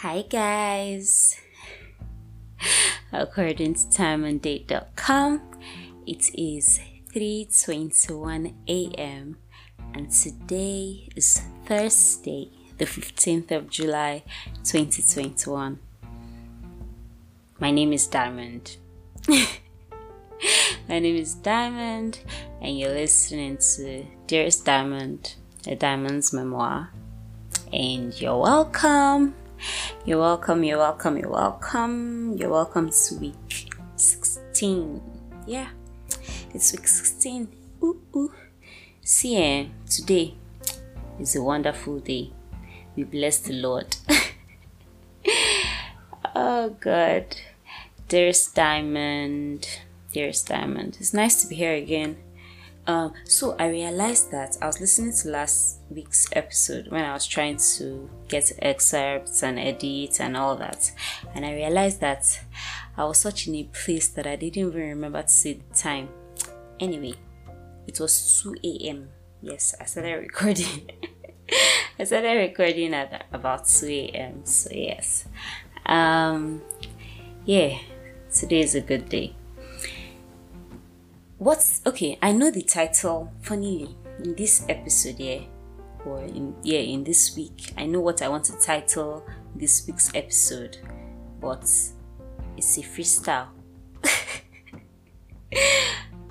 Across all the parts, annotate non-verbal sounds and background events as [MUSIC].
Hi guys. According to timeanddate.com, it is 3:21 a.m. and today is Thursday, the 15th of July, 2021. My name is Diamond. [LAUGHS] My name is Diamond and you're listening to Dearest Diamond, a Diamond's memoir. And you're welcome. You're welcome, you're welcome, you're welcome. You're welcome to week 16. Yeah, it's week 16. Ooh, ooh. See, eh, today is a wonderful day. We bless the Lord. [LAUGHS] oh, God. There's Diamond. There's Diamond. It's nice to be here again. Um, so I realized that I was listening to last week's episode when I was trying to get excerpts and edit and all that, and I realized that I was such in a place that I didn't even remember to say the time. Anyway, it was 2 a.m. Yes, I started [LAUGHS] recording. I started recording at about 2 a.m. So yes, um, yeah, today is a good day what's okay i know the title. Funnily in this episode yeah or in yeah in this week i know what i want to title this week's episode but it's a freestyle. [LAUGHS]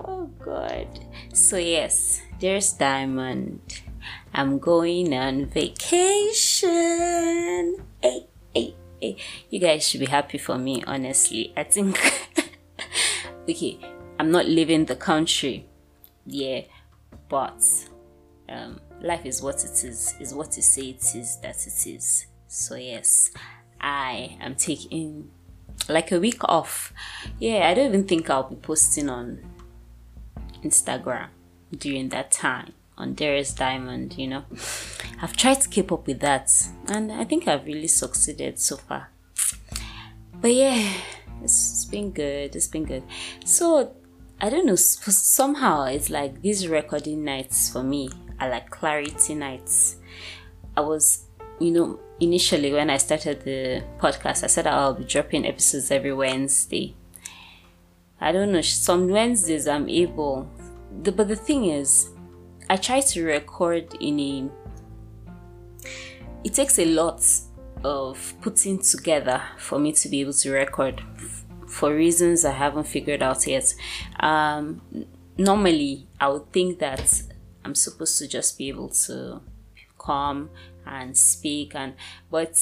Oh god. So yes there's diamond. I'm going on vacation. Hey hey hey. You guys should be happy for me honestly. I think [LAUGHS] okay I'm not leaving the country. Yeah, but um, life is what it is, is what you say it is that it is. So, yes, I am taking like a week off. Yeah, I don't even think I'll be posting on Instagram during that time on Dearest Diamond, you know. I've tried to keep up with that and I think I've really succeeded so far. But yeah, it's, it's been good. It's been good. So I don't know, somehow it's like these recording nights for me are like clarity nights. I was, you know, initially when I started the podcast, I said I'll be dropping episodes every Wednesday. I don't know, some Wednesdays I'm able, the, but the thing is, I try to record in a, it takes a lot of putting together for me to be able to record for reasons I haven't figured out yet. Um, normally, I would think that I'm supposed to just be able to come and speak, and but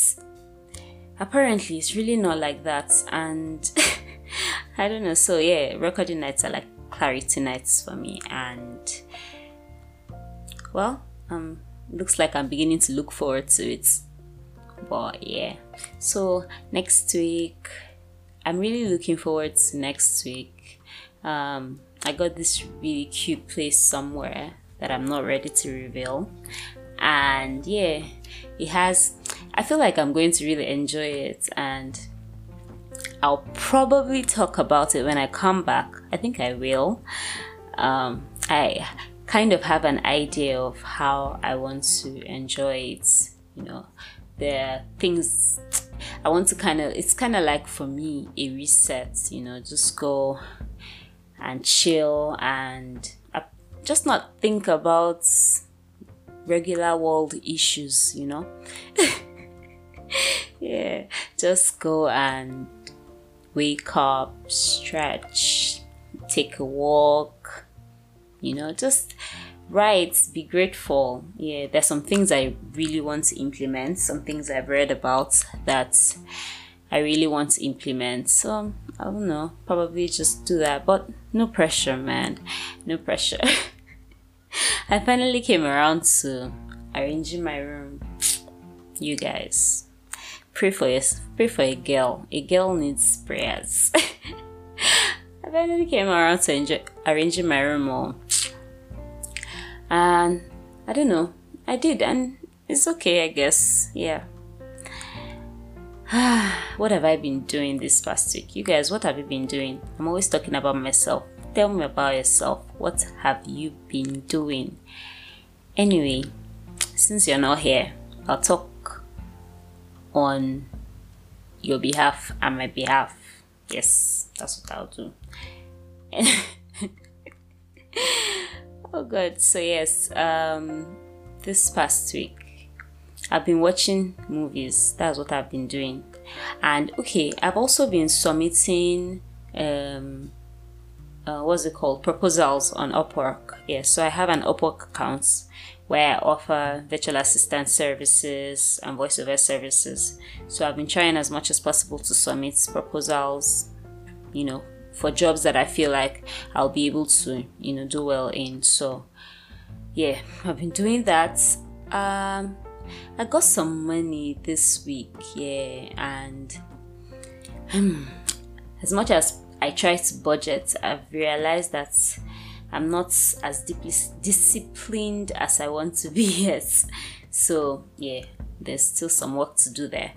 apparently it's really not like that. And [LAUGHS] I don't know. So yeah, recording nights are like clarity nights for me, and well, um, looks like I'm beginning to look forward to it. But yeah, so next week I'm really looking forward to next week. Um, I got this really cute place somewhere that I'm not ready to reveal. And yeah, it has, I feel like I'm going to really enjoy it. And I'll probably talk about it when I come back. I think I will. Um, I kind of have an idea of how I want to enjoy it. You know, the things I want to kind of, it's kind of like for me a reset, you know, just go and chill and just not think about regular world issues, you know. [LAUGHS] yeah, just go and wake up, stretch, take a walk, you know, just right be grateful. Yeah there's some things i really want to implement some things i've read about that i really want to implement. So i don't know probably just do that but no pressure man. No pressure. [LAUGHS] I finally came around to arranging my room. You guys pray for us pray for a girl. A girl needs prayers. [LAUGHS] I finally came around to enjoy arranging my room more and I don't know, I did, and it's okay, I guess. Yeah. [SIGHS] what have I been doing this past week? You guys, what have you been doing? I'm always talking about myself. Tell me about yourself. What have you been doing? Anyway, since you're not here, I'll talk on your behalf and my behalf. Yes, that's what I'll do. [LAUGHS] oh god, so yes, um this past week I've been watching movies. That's what I've been doing. And okay, I've also been submitting um uh, what's it called proposals on upwork yes so i have an upwork account where i offer virtual assistant services and voiceover services so i've been trying as much as possible to submit proposals you know for jobs that i feel like i'll be able to you know do well in so yeah i've been doing that um i got some money this week yeah and um, as much as I try to budget, I've realized that I'm not as deeply disciplined as I want to be [LAUGHS] yet. So, yeah, there's still some work to do there.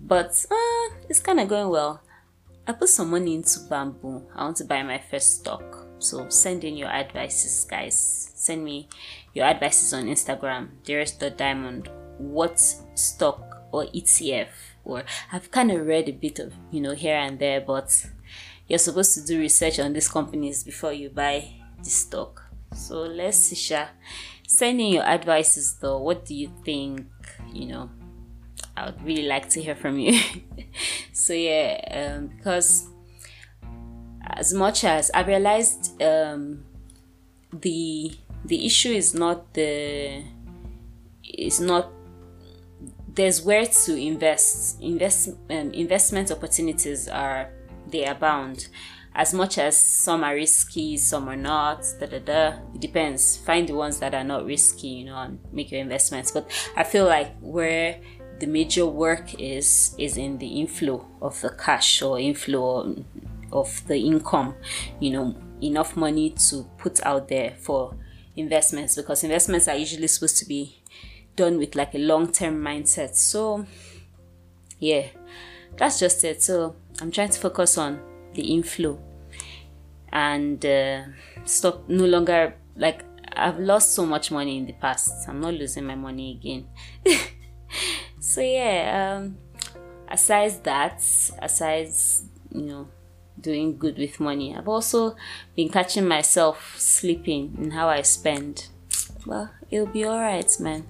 But uh, it's kind of going well. I put some money into bamboo. I want to buy my first stock. So send in your advices, guys. Send me your advices on Instagram, dearest.diamond. What stock or ETF? Or I've kind of read a bit of, you know, here and there, but you're supposed to do research on these companies before you buy the stock. So let's see, Sha. Send in your advices though. What do you think? You know, I would really like to hear from you. [LAUGHS] so yeah, um, because as much as I realized um, the the issue is not the is not there's where to invest invest um, investment opportunities are they abound. As much as some are risky, some are not, da da da. It depends. Find the ones that are not risky, you know, and make your investments. But I feel like where the major work is is in the inflow of the cash or inflow of the income, you know, enough money to put out there for investments because investments are usually supposed to be done with like a long-term mindset. So yeah, that's just it. So I'm trying to focus on the inflow and uh, stop no longer like I've lost so much money in the past. I'm not losing my money again. [LAUGHS] so yeah, um, aside that, aside you know doing good with money, I've also been catching myself sleeping in how I spend. Well, it'll be alright, man.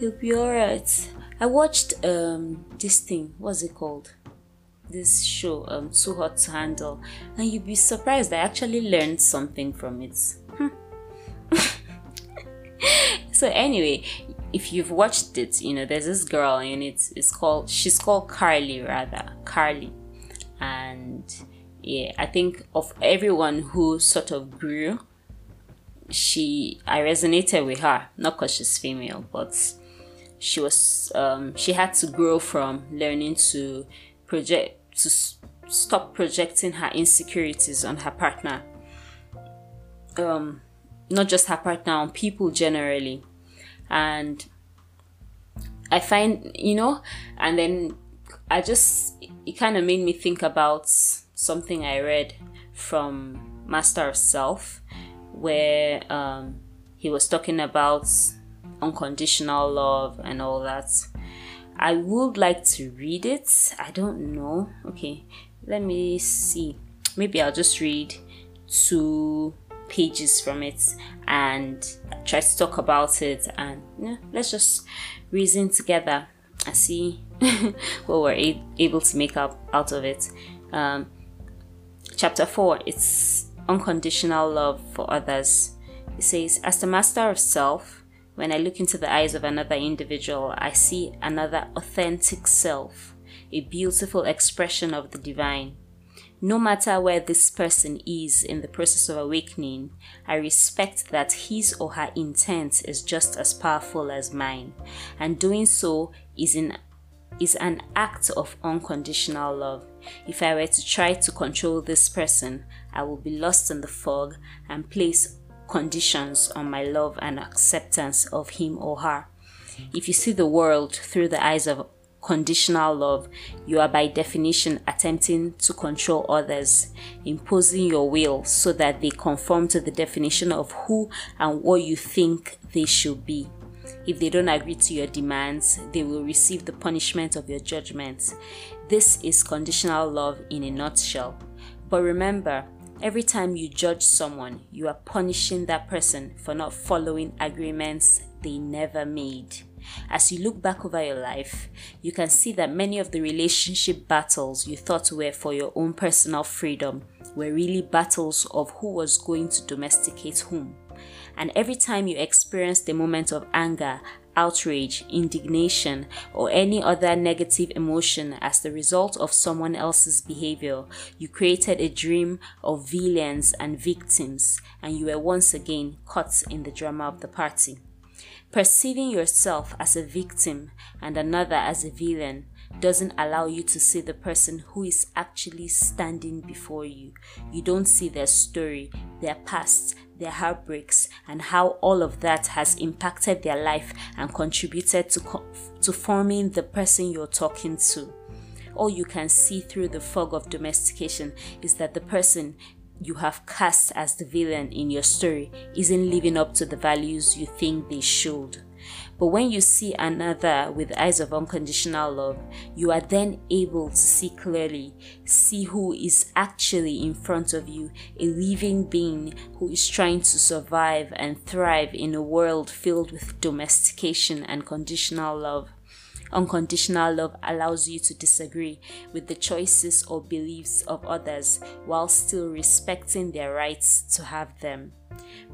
It'll be alright. I watched um this thing. What's it called? this show, um, Too Hot to Handle, and you'd be surprised. I actually learned something from it. Hmm. [LAUGHS] so anyway, if you've watched it, you know there's this girl in it. It's called she's called Carly rather Carly, and yeah, I think of everyone who sort of grew, she I resonated with her not because she's female, but she was um, she had to grow from learning to project to stop projecting her insecurities on her partner. Um, not just her partner, on people generally. And I find, you know, and then I just, it kind of made me think about something I read from Master of Self, where um, he was talking about unconditional love and all that. I would like to read it. I don't know. Okay, let me see. Maybe I'll just read two pages from it and try to talk about it and yeah, let's just reason together and see [LAUGHS] what we're able to make up out of it. Um, chapter 4 it's unconditional love for others. It says, As the master of self, when I look into the eyes of another individual, I see another authentic self, a beautiful expression of the divine. No matter where this person is in the process of awakening, I respect that his or her intent is just as powerful as mine, and doing so is in is an act of unconditional love. If I were to try to control this person, I will be lost in the fog and place conditions on my love and acceptance of him or her. If you see the world through the eyes of conditional love, you are by definition attempting to control others, imposing your will so that they conform to the definition of who and what you think they should be. If they don't agree to your demands, they will receive the punishment of your judgment. This is conditional love in a nutshell. But remember, every time you judge someone, you are punishing that person for not following agreements they never made. As you look back over your life, you can see that many of the relationship battles you thought were for your own personal freedom were really battles of who was going to domesticate whom. And every time you experienced a moment of anger, outrage, indignation, or any other negative emotion as the result of someone else's behavior, you created a dream of villains and victims, and you were once again caught in the drama of the party. Perceiving yourself as a victim and another as a villain doesn't allow you to see the person who is actually standing before you. You don't see their story, their past, their heartbreaks, and how all of that has impacted their life and contributed to, co- to forming the person you're talking to. All you can see through the fog of domestication is that the person you have cast as the villain in your story isn't living up to the values you think they should. But when you see another with eyes of unconditional love, you are then able to see clearly, see who is actually in front of you, a living being who is trying to survive and thrive in a world filled with domestication and conditional love. Unconditional love allows you to disagree with the choices or beliefs of others while still respecting their rights to have them.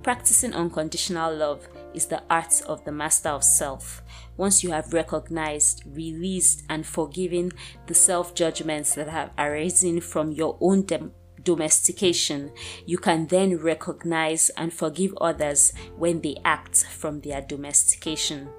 Practicing unconditional love is the art of the master of self. Once you have recognized, released, and forgiven the self judgments that have arisen from your own domestication, you can then recognize and forgive others when they act from their domestication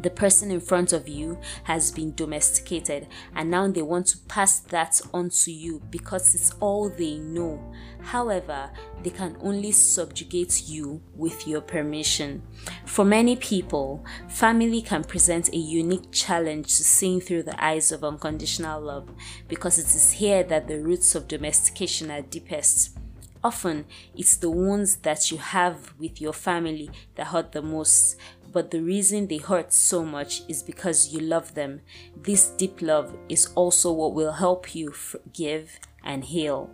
the person in front of you has been domesticated and now they want to pass that on to you because it's all they know. However, they can only subjugate you with your permission. For many people, family can present a unique challenge to seeing through the eyes of unconditional love because it is here that the roots of domestication are deepest. Often, it's the wounds that you have with your family that hurt the most, but the reason they hurt so much is because you love them. This deep love is also what will help you forgive and heal.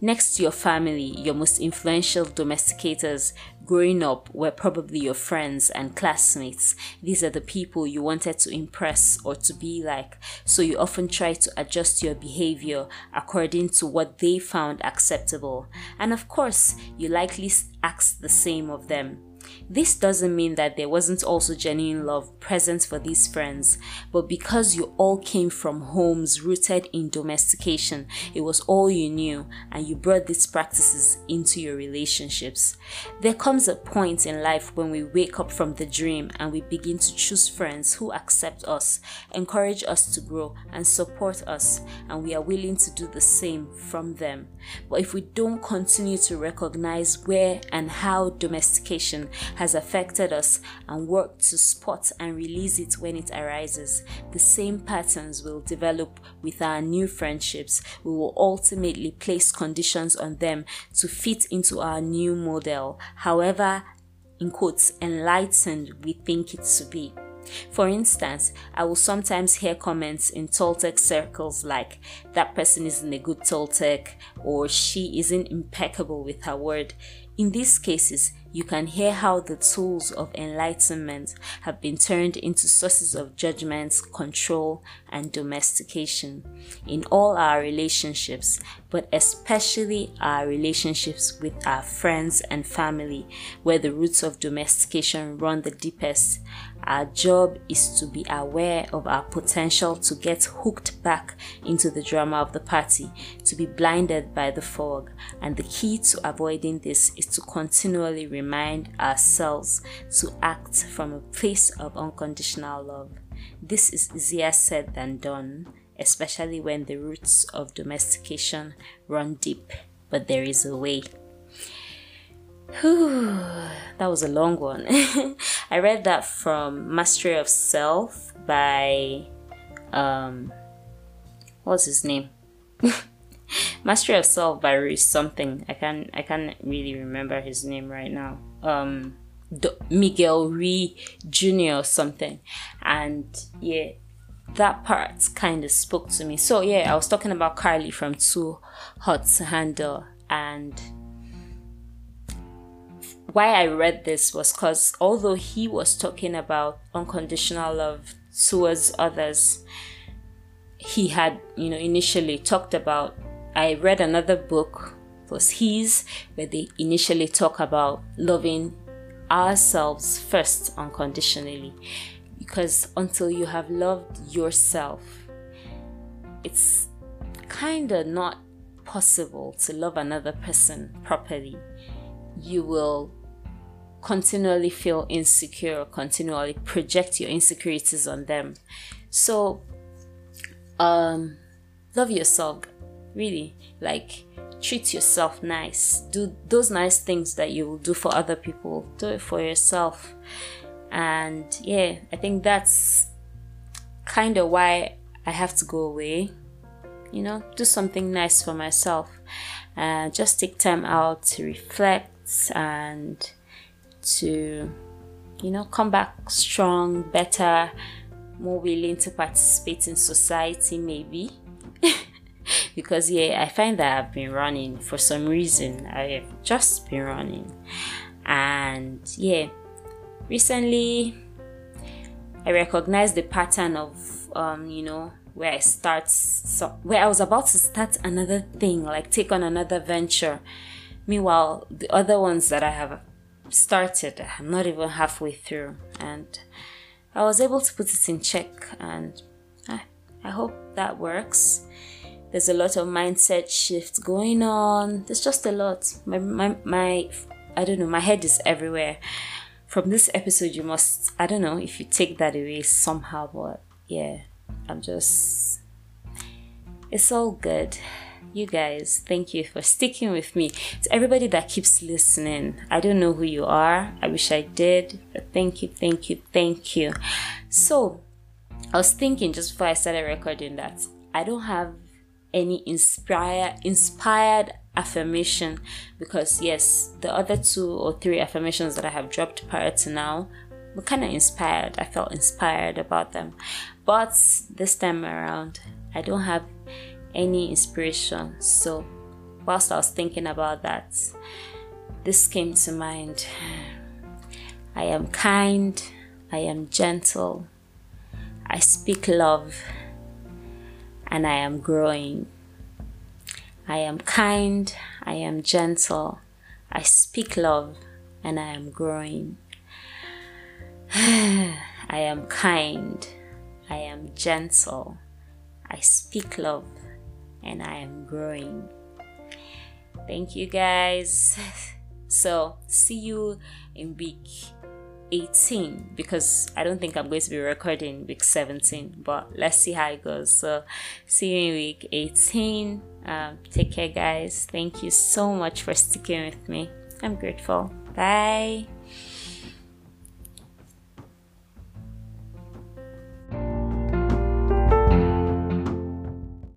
Next to your family, your most influential domesticators growing up were probably your friends and classmates. These are the people you wanted to impress or to be like, so you often try to adjust your behavior according to what they found acceptable. And of course, you likely ask the same of them. This doesn't mean that there wasn't also genuine love present for these friends, but because you all came from homes rooted in domestication, it was all you knew, and you brought these practices into your relationships. There comes a point in life when we wake up from the dream and we begin to choose friends who accept us, encourage us to grow, and support us, and we are willing to do the same from them. But if we don't continue to recognize where and how domestication has affected us and work to spot and release it when it arises, the same patterns will develop with our new friendships. We will ultimately place conditions on them to fit into our new model, however, in quotes, enlightened we think it to be. For instance, I will sometimes hear comments in Toltec circles like, that person isn't a good Toltec, or she isn't impeccable with her word. In these cases, you can hear how the tools of enlightenment have been turned into sources of judgment, control, and domestication in all our relationships, but especially our relationships with our friends and family, where the roots of domestication run the deepest. Our job is to be aware of our potential to get hooked back into the drama of the party, to be blinded by the fog. And the key to avoiding this is to continually remind ourselves to act from a place of unconditional love. This is easier said than done, especially when the roots of domestication run deep, but there is a way. Whew, [SIGHS] that was a long one. [LAUGHS] I read that from Mastery of Self by um what's his name? [LAUGHS] Mastery of Self by Reese something. I can't I can't really remember his name right now. Um Miguel Ruiz Jr. or something. And yeah, that part kind of spoke to me. So yeah, I was talking about Carly from Too Hot to Handle and why I read this was because although he was talking about unconditional love towards others, he had, you know, initially talked about. I read another book, was his, where they initially talk about loving ourselves first unconditionally. Because until you have loved yourself, it's kind of not possible to love another person properly. You will continually feel insecure, continually project your insecurities on them. So, um, love yourself, really. Like, treat yourself nice. Do those nice things that you will do for other people, do it for yourself. And yeah, I think that's kind of why I have to go away. You know, do something nice for myself. and uh, just take time out to reflect and to, you know, come back strong, better, more willing to participate in society, maybe. [LAUGHS] because, yeah, I find that I've been running for some reason. I have just been running. And, yeah, recently I recognized the pattern of, um, you know, where I start, so where I was about to start another thing, like take on another venture. Meanwhile, the other ones that I have started. I'm not even halfway through, and I was able to put it in check, and I, I hope that works. There's a lot of mindset shifts going on. There's just a lot. My, my, my, I don't know, my head is everywhere. From this episode, you must, I don't know if you take that away somehow, but yeah, I'm just, it's all good you guys, thank you for sticking with me. To everybody that keeps listening, I don't know who you are. I wish I did, but thank you, thank you, thank you. So, I was thinking just before I started recording that I don't have any inspire inspired affirmation because yes, the other two or three affirmations that I have dropped prior to now were kind of inspired. I felt inspired about them, but this time around, I don't have any inspiration. So, whilst I was thinking about that, this came to mind. I am kind, I am gentle, I speak love, and I am growing. I am kind, I am gentle, I speak love, and I am growing. [SIGHS] I am kind, I am gentle, I speak love, and I am growing. Thank you guys. [LAUGHS] So, see you in week 18 because I don't think I'm going to be recording week 17, but let's see how it goes. So, see you in week 18. Um, take care, guys. Thank you so much for sticking with me. I'm grateful. Bye.